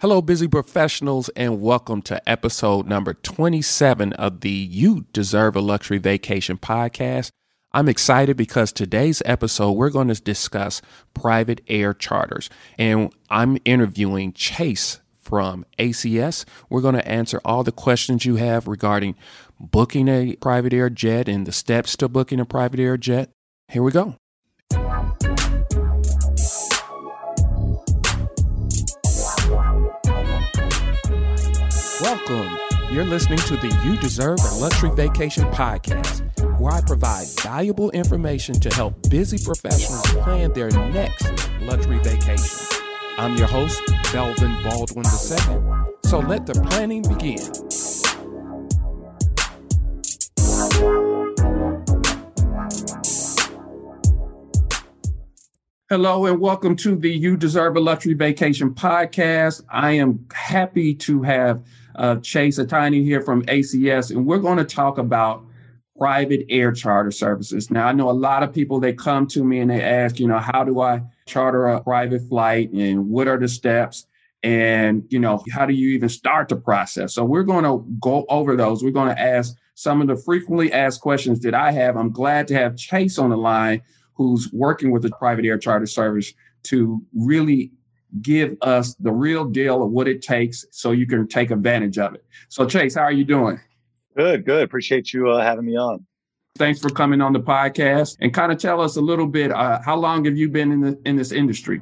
Hello, busy professionals, and welcome to episode number 27 of the You Deserve a Luxury Vacation podcast. I'm excited because today's episode, we're going to discuss private air charters, and I'm interviewing Chase from ACS. We're going to answer all the questions you have regarding booking a private air jet and the steps to booking a private air jet. Here we go. Welcome. You're listening to the You Deserve a Luxury Vacation podcast, where I provide valuable information to help busy professionals plan their next luxury vacation. I'm your host, Belvin Baldwin II. So let the planning begin. Hello and welcome to the You Deserve a Luxury Vacation podcast. I am happy to have uh, Chase Atani here from ACS, and we're going to talk about private air charter services. Now, I know a lot of people they come to me and they ask, you know, how do I charter a private flight, and what are the steps, and you know, how do you even start the process? So we're going to go over those. We're going to ask some of the frequently asked questions that I have. I'm glad to have Chase on the line, who's working with the private air charter service to really give us the real deal of what it takes so you can take advantage of it. So, Chase, how are you doing? Good, good. Appreciate you uh, having me on. Thanks for coming on the podcast and kind of tell us a little bit. Uh, how long have you been in the in this industry?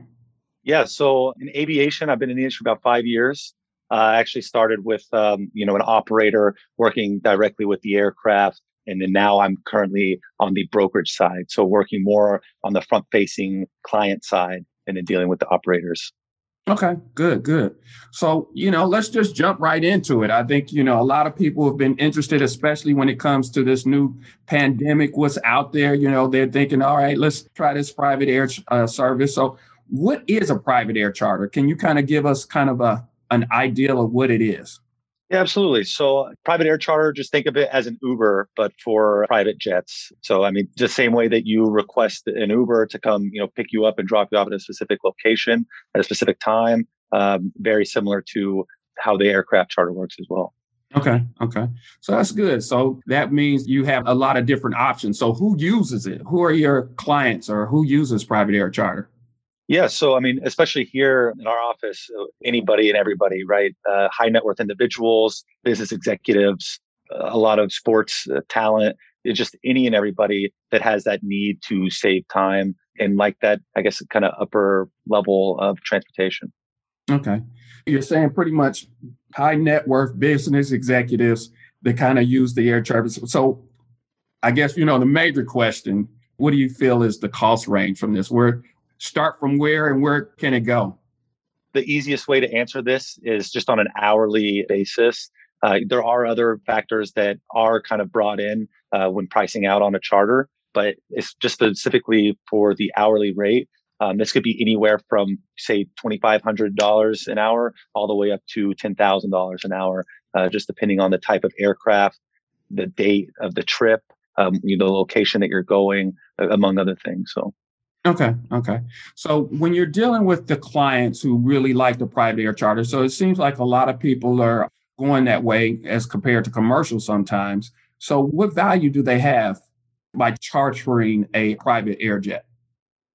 Yeah, so in aviation, I've been in the industry about five years. Uh, I actually started with um, you know an operator working directly with the aircraft, and then now I'm currently on the brokerage side, so working more on the front facing client side and then dealing with the operators. Okay, good, good. So, you know, let's just jump right into it. I think, you know, a lot of people have been interested, especially when it comes to this new pandemic, what's out there. You know, they're thinking, all right, let's try this private air uh, service. So, what is a private air charter? Can you kind of give us kind of a an idea of what it is? Yeah, absolutely. So private air charter, just think of it as an Uber, but for private jets. So I mean, the same way that you request an Uber to come, you know, pick you up and drop you off at a specific location at a specific time, um, very similar to how the aircraft charter works as well. Okay. Okay. So that's good. So that means you have a lot of different options. So who uses it? Who are your clients or who uses private air charter? Yeah. So, I mean, especially here in our office, uh, anybody and everybody, right? Uh, high net worth individuals, business executives, a lot of sports uh, talent, just any and everybody that has that need to save time and like that, I guess, kind of upper level of transportation. Okay. You're saying pretty much high net worth business executives that kind of use the air service. So I guess, you know, the major question, what do you feel is the cost range from this? Where start from where and where can it go? The easiest way to answer this is just on an hourly basis. Uh, there are other factors that are kind of brought in uh, when pricing out on a charter, but it's just specifically for the hourly rate. Um, this could be anywhere from say twenty five hundred dollars an hour all the way up to ten thousand dollars an hour, uh, just depending on the type of aircraft, the date of the trip, um, the location that you're going, among other things. So. Okay. Okay. So when you're dealing with the clients who really like the private air charter, so it seems like a lot of people are going that way as compared to commercial sometimes. So what value do they have by chartering a private air jet?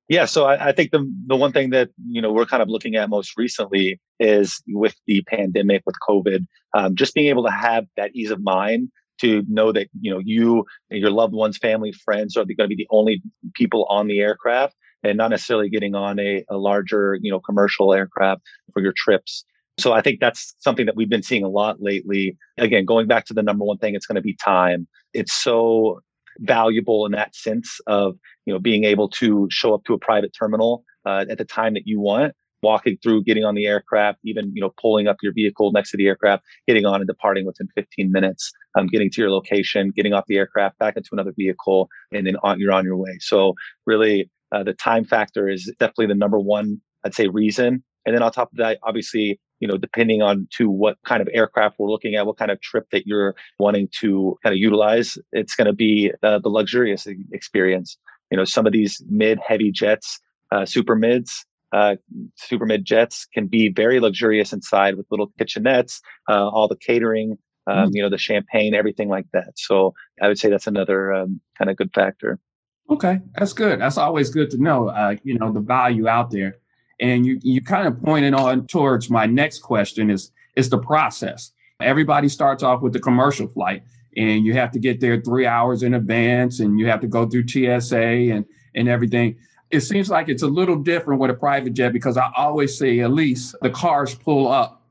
Yeah, so I, I, think the the one thing that you know we're kind of looking at most recently is with the pandemic, with COVID, um, just being able to have that ease of mind to know that you know you and your loved ones, family, friends are going to be the only people on the aircraft, and not necessarily getting on a, a larger, you know, commercial aircraft for your trips. So I think that's something that we've been seeing a lot lately. Again, going back to the number one thing, it's going to be time. It's so valuable in that sense of, you know, being able to show up to a private terminal uh, at the time that you want walking through, getting on the aircraft, even you know pulling up your vehicle next to the aircraft, getting on and departing within 15 minutes, um, getting to your location, getting off the aircraft, back into another vehicle, and then on, you're on your way. So really, uh, the time factor is definitely the number one, I'd say, reason. And then on top of that, obviously, you know, depending on to what kind of aircraft we're looking at, what kind of trip that you're wanting to kind of utilize, it's going to be uh, the luxurious experience. You know, some of these mid heavy jets, uh, super mids, uh, super mid jets can be very luxurious inside with little kitchenettes, uh, all the catering, um, mm. you know, the champagne, everything like that. So I would say that's another um, kind of good factor. Okay, that's good. That's always good to know. Uh, you know, the value out there, and you you kind of pointed on towards my next question is is the process. Everybody starts off with the commercial flight, and you have to get there three hours in advance, and you have to go through TSA and and everything. It seems like it's a little different with a private jet because I always say at least the cars pull up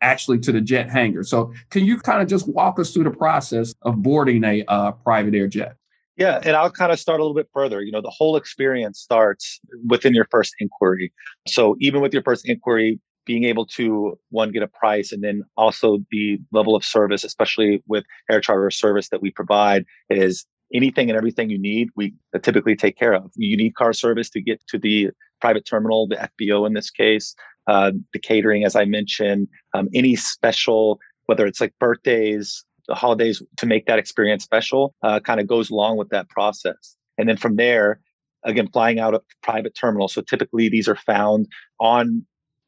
actually to the jet hangar. So, can you kind of just walk us through the process of boarding a uh, private air jet? Yeah, and I'll kind of start a little bit further. You know, the whole experience starts within your first inquiry. So, even with your first inquiry, being able to one get a price and then also the level of service especially with air charter service that we provide is anything and everything you need we typically take care of you need car service to get to the private terminal the fbo in this case uh, the catering, as I mentioned, um, any special, whether it's like birthdays, the holidays, to make that experience special, uh, kind of goes along with that process. And then from there, again, flying out of private terminals. So typically these are found on,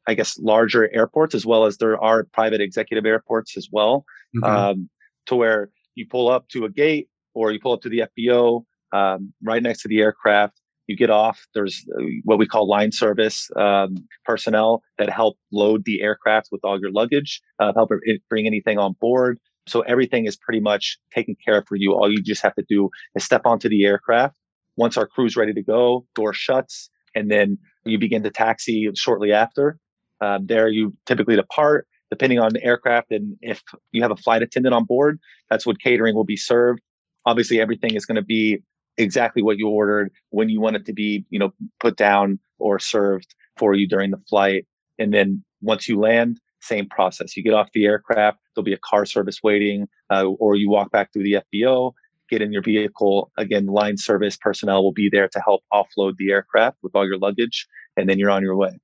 I guess, larger airports as well as there are private executive airports as well, mm-hmm. um, to where you pull up to a gate or you pull up to the FBO um, right next to the aircraft you get off. There's uh, what we call line service um, personnel that help load the aircraft with all your luggage, uh, help bring anything on board. So everything is pretty much taken care of for you. All you just have to do is step onto the aircraft. Once our crew's ready to go, door shuts, and then you begin to taxi shortly after. Um, there you typically depart depending on the aircraft and if you have a flight attendant on board that's what catering will be served obviously everything is going to be exactly what you ordered when you want it to be, you know, put down or served for you during the flight. And then once you land, same process. You get off the aircraft, there'll be a car service waiting, uh, or you walk back through the FBO, get in your vehicle. Again, line service personnel will be there to help offload the aircraft with all your luggage, and then you're on your way.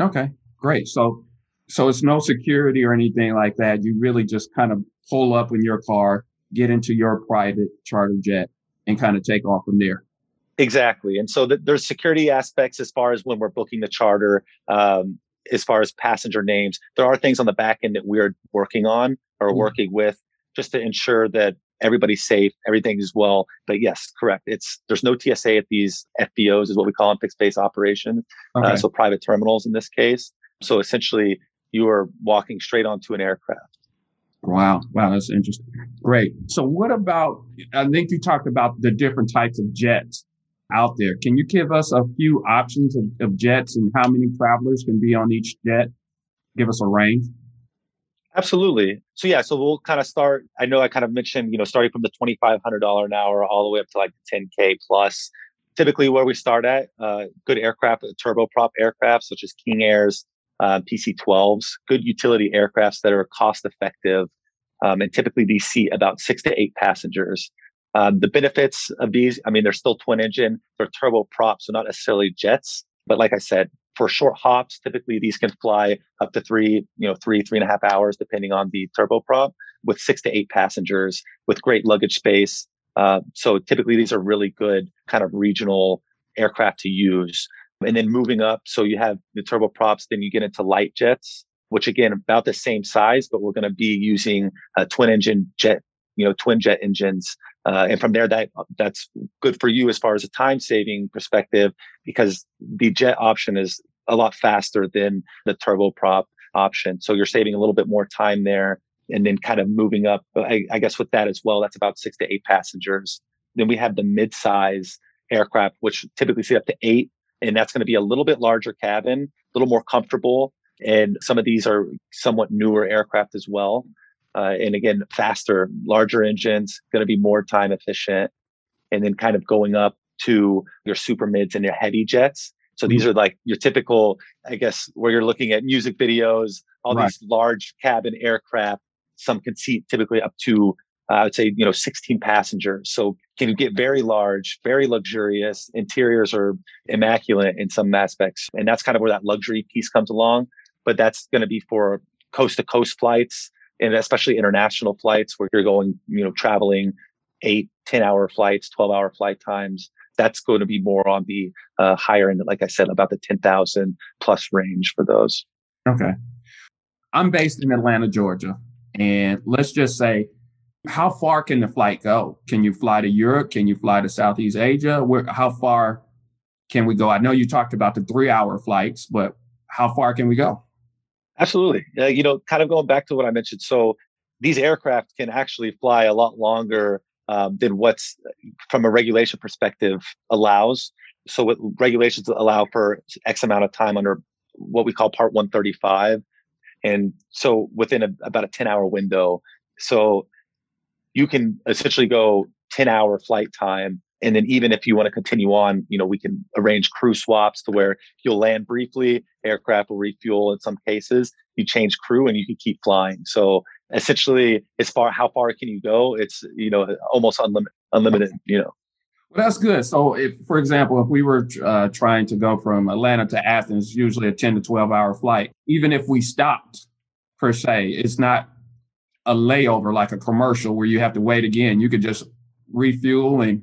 Okay, great. So, so it's no security or anything like that. You really just kind of pull up in your car, get into your private charter jet, and kind of take off from there. Exactly. And so there's security aspects as far as when we're booking the charter, um, as far as passenger names. There are things on the back end that we're working on or mm-hmm. working with just to ensure that everybody's safe, everything is well. But yes, correct. It's there's no TSA at these FBOs, is what we call them, fixed base operations. Uh, okay. Uh, so private terminals in this case. So essentially, you are walking straight onto an aircraft. Wow. Wow. That's interesting. Great. So what about, I think you talked about the different types of jets out there. Can you give us a few options of, of jets and how many travelers can be on each jet? Give us a range. Absolutely. So yeah, so we'll kind of start. I know I kind of mentioned, you know, starting from the twenty five hundred dollar an hour all the way up to like ten k plus. Typically, where we start at, uh, good aircraft, turboprop aircraft such as King Airs, uh, PC-12s, good utility aircrafts that are cost effective, um, and typically these seat about six to eight passengers. Um, the benefits of these, I mean, they're still twin engine, they're turboprop, so not necessarily jets, but like I said, for short hops, typically these can fly up to three, you know, three, three and a half hours, depending on the turboprop, with six to eight passengers, with great luggage space. Uh, so typically these are really good kind of regional aircraft to use. And then moving up, so you have the turboprops, then you get into light jets, which again, about the same size, but we're going to be using a twin engine jet, you know, twin jet engines. Uh, and from there, that that's good for you as far as a time saving perspective, because the jet option is a lot faster than the turboprop option. So you're saving a little bit more time there and then kind of moving up. I, I guess with that as well, that's about six to eight passengers. Then we have the mid-size aircraft, which typically see up to eight and that's going to be a little bit larger cabin, a little more comfortable. And some of these are somewhat newer aircraft as well. Uh, and again, faster, larger engines, going to be more time efficient. And then kind of going up to your super mids and your heavy jets. So these mm-hmm. are like your typical, I guess, where you're looking at music videos, all right. these large cabin aircraft. Some can seat typically up to uh, I would say, you know, 16 passengers. So can get very large, very luxurious. Interiors are immaculate in some aspects. And that's kind of where that luxury piece comes along. But that's going to be for coast to coast flights and especially international flights where you're going, you know, traveling eight, 10 hour flights, 12 hour flight times. that's going to be more on the uh, higher end, like I said, about the 10,000 plus range for those. Okay. I'm based in Atlanta, Georgia. And let's just say, how far can the flight go? Can you fly to Europe? Can you fly to Southeast Asia? Where, how far can we go? I know you talked about the three hour flights, but how far can we go? Absolutely. Uh, you know, kind of going back to what I mentioned. So these aircraft can actually fly a lot longer um, than what's from a regulation perspective allows. So what regulations allow for X amount of time under what we call Part 135, and so within a, about a 10 hour window. So you can essentially go 10 hour flight time and then even if you want to continue on, you know, we can arrange crew swaps to where you'll land briefly, aircraft will refuel in some cases, you change crew and you can keep flying. So essentially as far how far can you go? It's, you know, almost unlimited, unlimited, you know. Well, that's good. So, if, for example, if we were uh, trying to go from Atlanta to Athens, usually a 10 to 12 hour flight, even if we stopped per se, it's not a layover like a commercial where you have to wait again. You could just refuel and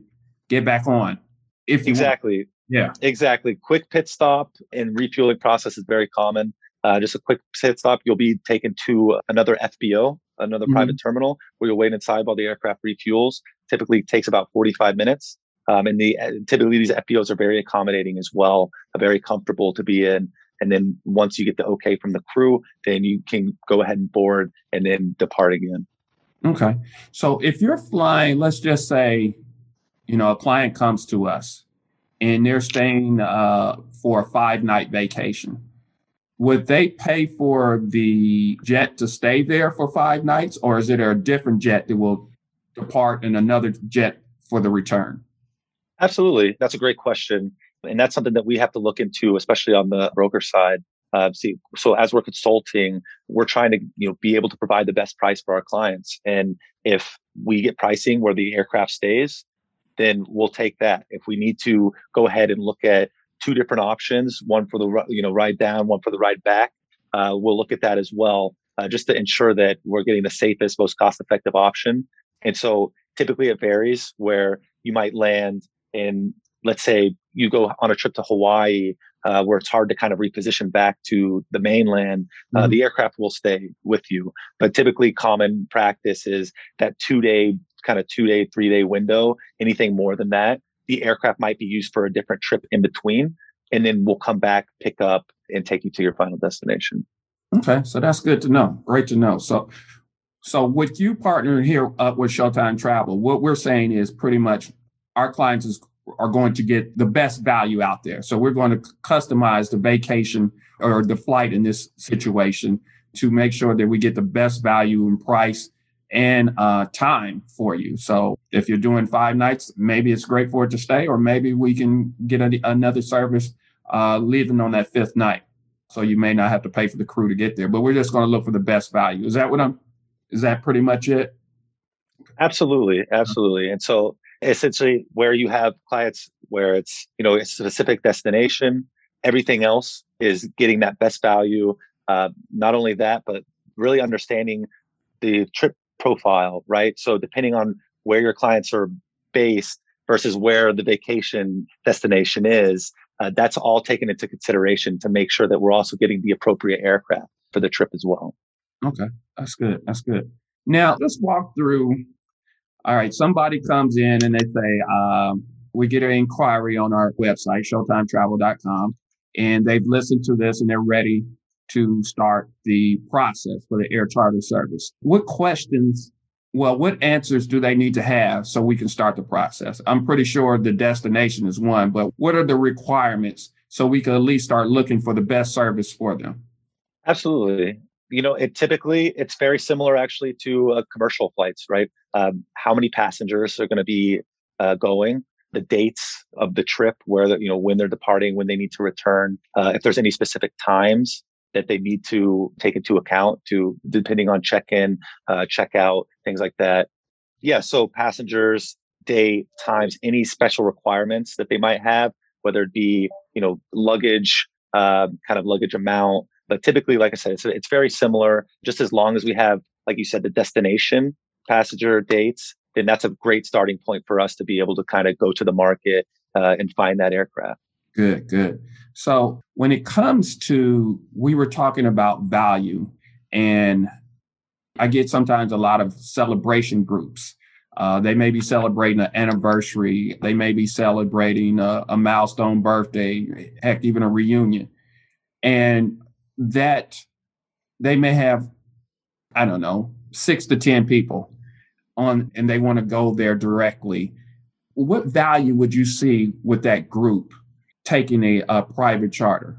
get back on. If exactly, yeah, exactly. Quick pit stop and refueling process is very common. Uh, just a quick pit stop, you'll be taken to another FBO, another mm-hmm. private terminal, where you'll wait inside while the aircraft refuels. Typically takes about 45 minutes. Um, and the typically these FBOs are very accommodating as well, very comfortable to be in. And then once you get the okay from the crew, then you can go ahead and board and then depart again. Okay. So if you're flying, let's just say you know, a client comes to us and they're staying uh, for a five night vacation. Would they pay for the jet to stay there for five nights, or is it a different jet that will depart and another jet for the return? Absolutely. That's a great question. And that's something that we have to look into, especially on the broker side. Uh, see, so as we're consulting, we're trying to you know be able to provide the best price for our clients. And if we get pricing where the aircraft stays, then we'll take that. If we need to go ahead and look at two different options, one for the you know ride down, one for the ride back, uh, we'll look at that as well, uh, just to ensure that we're getting the safest, most cost-effective option. And so typically it varies where you might land in, let's say you go on a trip to Hawaii, uh, where it's hard to kind of reposition back to the mainland, uh, mm-hmm. the aircraft will stay with you. But typically, common practice is that two day kind of two day, three day window. Anything more than that, the aircraft might be used for a different trip in between. And then we'll come back, pick up, and take you to your final destination. Okay. So that's good to know. Great to know. So, so with you partnering here up with Showtime Travel, what we're saying is pretty much our clients is, are going to get the best value out there. So we're going to customize the vacation or the flight in this situation to make sure that we get the best value and price and uh, time for you. So if you're doing five nights, maybe it's great for it to stay, or maybe we can get a, another service uh, leaving on that fifth night. So you may not have to pay for the crew to get there, but we're just going to look for the best value. Is that what I'm? Is that pretty much it? Absolutely, absolutely. And so essentially, where you have clients where it's you know a specific destination, everything else is getting that best value. Uh, not only that, but really understanding the trip profile, right? So depending on where your clients are based versus where the vacation destination is, uh, that's all taken into consideration to make sure that we're also getting the appropriate aircraft for the trip as well. Okay, that's good. That's good. Now let's walk through. All right, somebody comes in and they say, um, we get an inquiry on our website, showtimetravel.com, and they've listened to this and they're ready to start the process for the air charter service. What questions, well, what answers do they need to have so we can start the process? I'm pretty sure the destination is one, but what are the requirements so we can at least start looking for the best service for them? Absolutely. You know, it typically it's very similar actually to uh, commercial flights, right? Um, how many passengers are going to be uh, going? the dates of the trip, where the, you know when they're departing, when they need to return, uh, if there's any specific times that they need to take into account to depending on check-in, uh, check-out, things like that. Yeah, so passengers, day times, any special requirements that they might have, whether it be you know luggage, uh, kind of luggage amount. But typically, like I said, it's it's very similar. Just as long as we have, like you said, the destination passenger dates, then that's a great starting point for us to be able to kind of go to the market uh, and find that aircraft. Good, good. So when it comes to, we were talking about value, and I get sometimes a lot of celebration groups. Uh, they may be celebrating an anniversary. They may be celebrating a, a milestone birthday, heck, even a reunion. And that they may have, I don't know, six to 10 people on, and they want to go there directly. What value would you see with that group taking a, a private charter?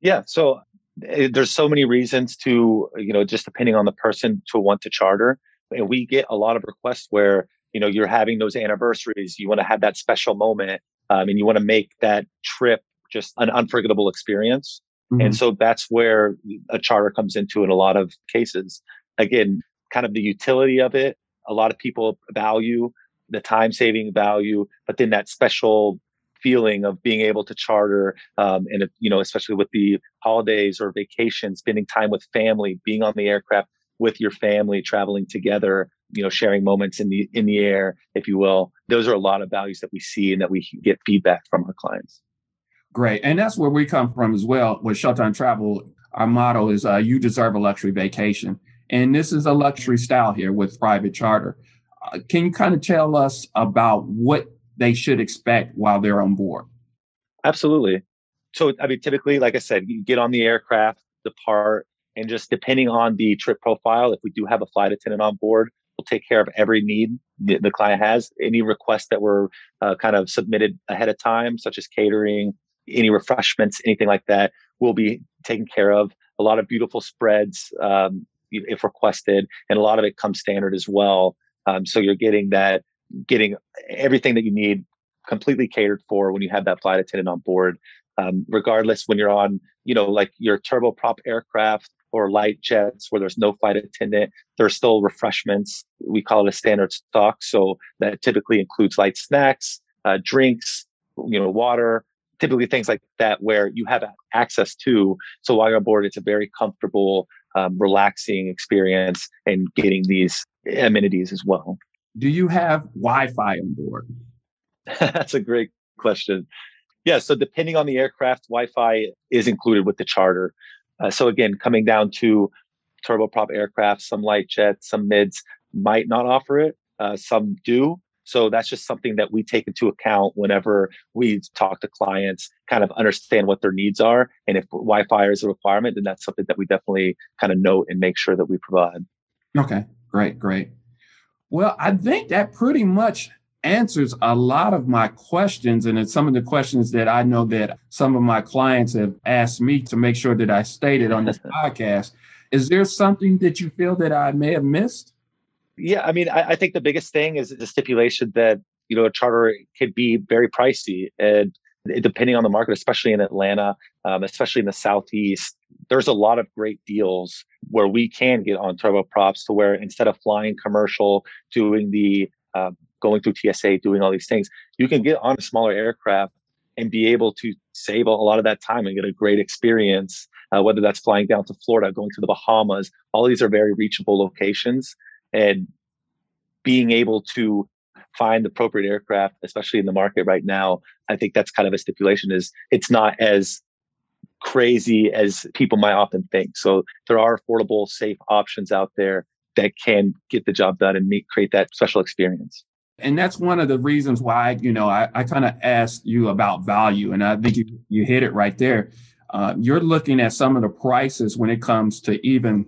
Yeah. So eh, there's so many reasons to, you know, just depending on the person to want to charter. And we get a lot of requests where, you know, you're having those anniversaries, you want to have that special moment, um, and you want to make that trip just an unforgettable experience. Mm-hmm. And so that's where a charter comes into in a lot of cases. Again, kind of the utility of it. A lot of people value the time saving value, but then that special feeling of being able to charter um, and you know especially with the holidays or vacations spending time with family being on the aircraft with your family traveling together you know sharing moments in the in the air if you will. Those are a lot of values that we see and that we get feedback from our clients. Great. And that's where we come from as well with showtime travel. Our motto is uh, you deserve a luxury vacation. And this is a luxury style here with private charter. Uh, can you kind of tell us about what they should expect while they're on board? Absolutely. So, I mean, typically, like I said, you get on the aircraft, depart, and just depending on the trip profile, if we do have a flight attendant on board, we'll take care of every need the, the client has. Any requests that were uh, kind of submitted ahead of time, such as catering, any refreshments, anything like that, will be taken care of. A lot of beautiful spreads, um, if requested, and a lot of it comes standard as well. Um, so you're getting that getting everything that you need completely catered for when you have that flight attendant on board. Um, regardless, when you're on, you know, like your turboprop aircraft or light jets where there's no flight attendant, there's still refreshments. We call it a standard stock. So that typically includes light snacks, uh, drinks, you know, water, typically things like that where you have access to. So while you're on board, it's a very comfortable, um, relaxing experience and getting these amenities as well. Do you have Wi-Fi on board? That's a great question. Yeah, so depending on the aircraft, Wi-Fi is included with the charter. Uh, so again, coming down to turboprop aircraft, some light jets, some mids might not offer it. Uh, some do. So that's just something that we take into account whenever we talk to clients, kind of understand what their needs are. And if Wi-Fi is a requirement, then that's something that we definitely kind of note and make sure that we provide. Okay, great, great. Well, I think that pretty much answers a lot of my questions. And it's some of the questions that I know that some of my clients have asked me to make sure that I stated on this podcast. Is there something that you feel that I may have missed? Yeah, I mean, I, I think the biggest thing is the stipulation that, you know, a charter could be very pricey. And depending on the market, especially in Atlanta, um, especially in the Southeast, there's a lot of great deals where we can get on turboprops to where instead of flying commercial, doing the uh, going through TSA, doing all these things, you can get on a smaller aircraft and be able to save a lot of that time and get a great experience. Uh, whether that's flying down to Florida, going to the Bahamas, all these are very reachable locations, and being able to find appropriate aircraft, especially in the market right now, I think that's kind of a stipulation. Is it's not as crazy as people might often think. So there are affordable, safe options out there that can get the job done and meet, create that special experience. And that's one of the reasons why, you know, I, I kind of asked you about value. And I think you, you hit it right there. Uh, you're looking at some of the prices when it comes to even,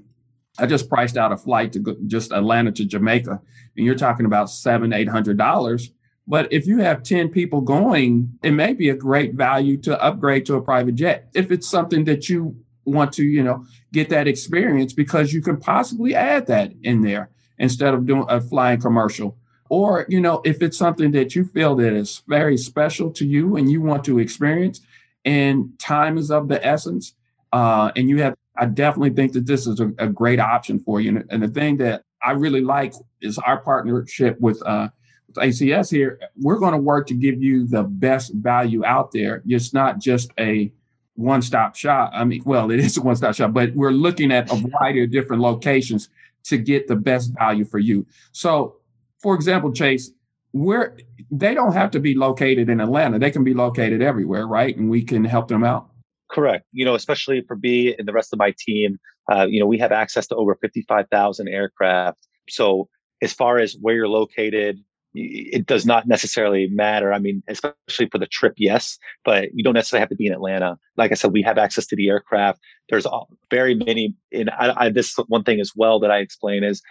I just priced out a flight to go, just Atlanta to Jamaica, and you're talking about seven, eight hundred dollars. But if you have 10 people going, it may be a great value to upgrade to a private jet. If it's something that you want to, you know, get that experience because you can possibly add that in there instead of doing a flying commercial. Or, you know, if it's something that you feel that is very special to you and you want to experience and time is of the essence, uh, and you have, I definitely think that this is a, a great option for you. And, and, the thing that I really like is our partnership with, uh, ACS here, we're going to work to give you the best value out there. It's not just a one stop shop. I mean, well, it is a one stop shop, but we're looking at a variety of different locations to get the best value for you. So, for example, Chase, where they don't have to be located in Atlanta. They can be located everywhere, right? And we can help them out. Correct. You know, especially for me and the rest of my team, uh, you know, we have access to over 55,000 aircraft. So as far as where you're located, it does not necessarily matter. I mean, especially for the trip, yes, but you don't necessarily have to be in Atlanta. Like I said, we have access to the aircraft. There's very many. And I, I, this one thing as well that I explain is,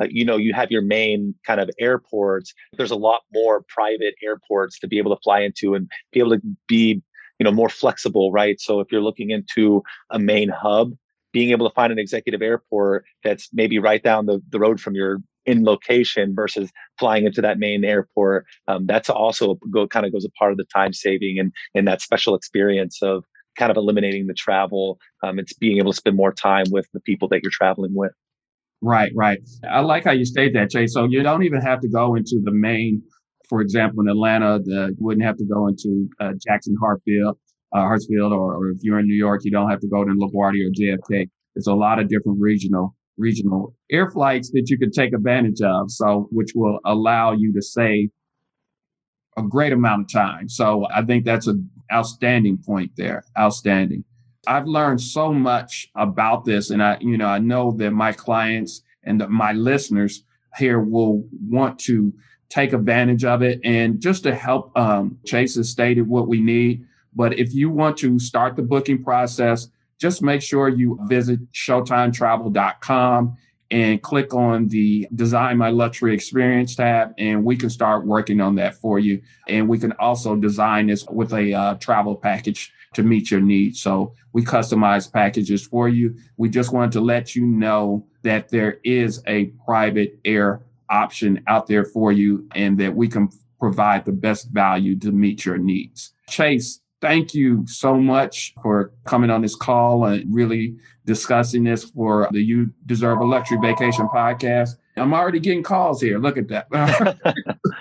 uh, you know, you have your main kind of airports. There's a lot more private airports to be able to fly into and be able to be, you know, more flexible, right? So if you're looking into a main hub, being able to find an executive airport that's maybe right down the, the road from your in location versus flying into that main airport. Um, that's also go kind of goes a part of the time saving and and that special experience of kind of eliminating the travel. Um, it's being able to spend more time with the people that you're traveling with. Right, right. I like how you state that, Chase. So you don't even have to go into the main. For example, in Atlanta, the, you wouldn't have to go into uh, Jackson Hartfield, uh, Hartsfield, or, or if you're in New York, you don't have to go to LaGuardia or JFK. There's a lot of different regional regional air flights that you can take advantage of. So, which will allow you to save a great amount of time. So I think that's an outstanding point there. Outstanding. I've learned so much about this and I, you know, I know that my clients and my listeners here will want to take advantage of it. And just to help, um, Chase has stated what we need. But if you want to start the booking process, just make sure you visit showtimetravel.com and click on the design my luxury experience tab and we can start working on that for you and we can also design this with a uh, travel package to meet your needs so we customize packages for you we just wanted to let you know that there is a private air option out there for you and that we can provide the best value to meet your needs chase thank you so much for coming on this call and really discussing this for the You Deserve a Luxury Vacation podcast. I'm already getting calls here. Look at that.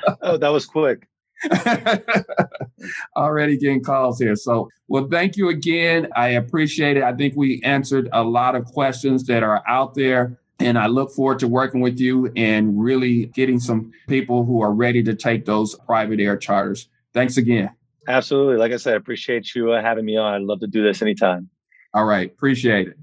oh, that was quick. already getting calls here. So, well, thank you again. I appreciate it. I think we answered a lot of questions that are out there. And I look forward to working with you and really getting some people who are ready to take those private air charters. Thanks again. Absolutely. Like I said, I appreciate you uh, having me on. I'd love to do this anytime. All right. Appreciate it.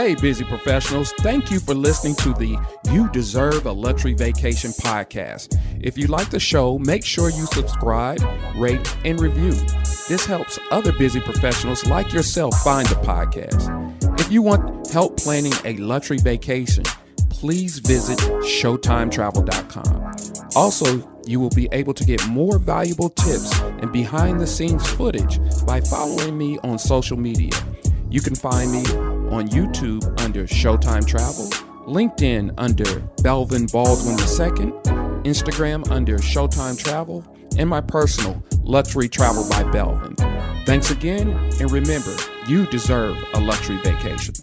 Hey, busy professionals, thank you for listening to the You Deserve a Luxury Vacation podcast. If you like the show, make sure you subscribe, rate, and review. This helps other busy professionals like yourself find the podcast. If you want help planning a luxury vacation, please visit ShowtimeTravel.com. Also, you will be able to get more valuable tips and behind the scenes footage by following me on social media. You can find me on YouTube under Showtime Travel, LinkedIn under Belvin Baldwin II, Instagram under Showtime Travel, and my personal Luxury Travel by Belvin. Thanks again, and remember, you deserve a luxury vacation.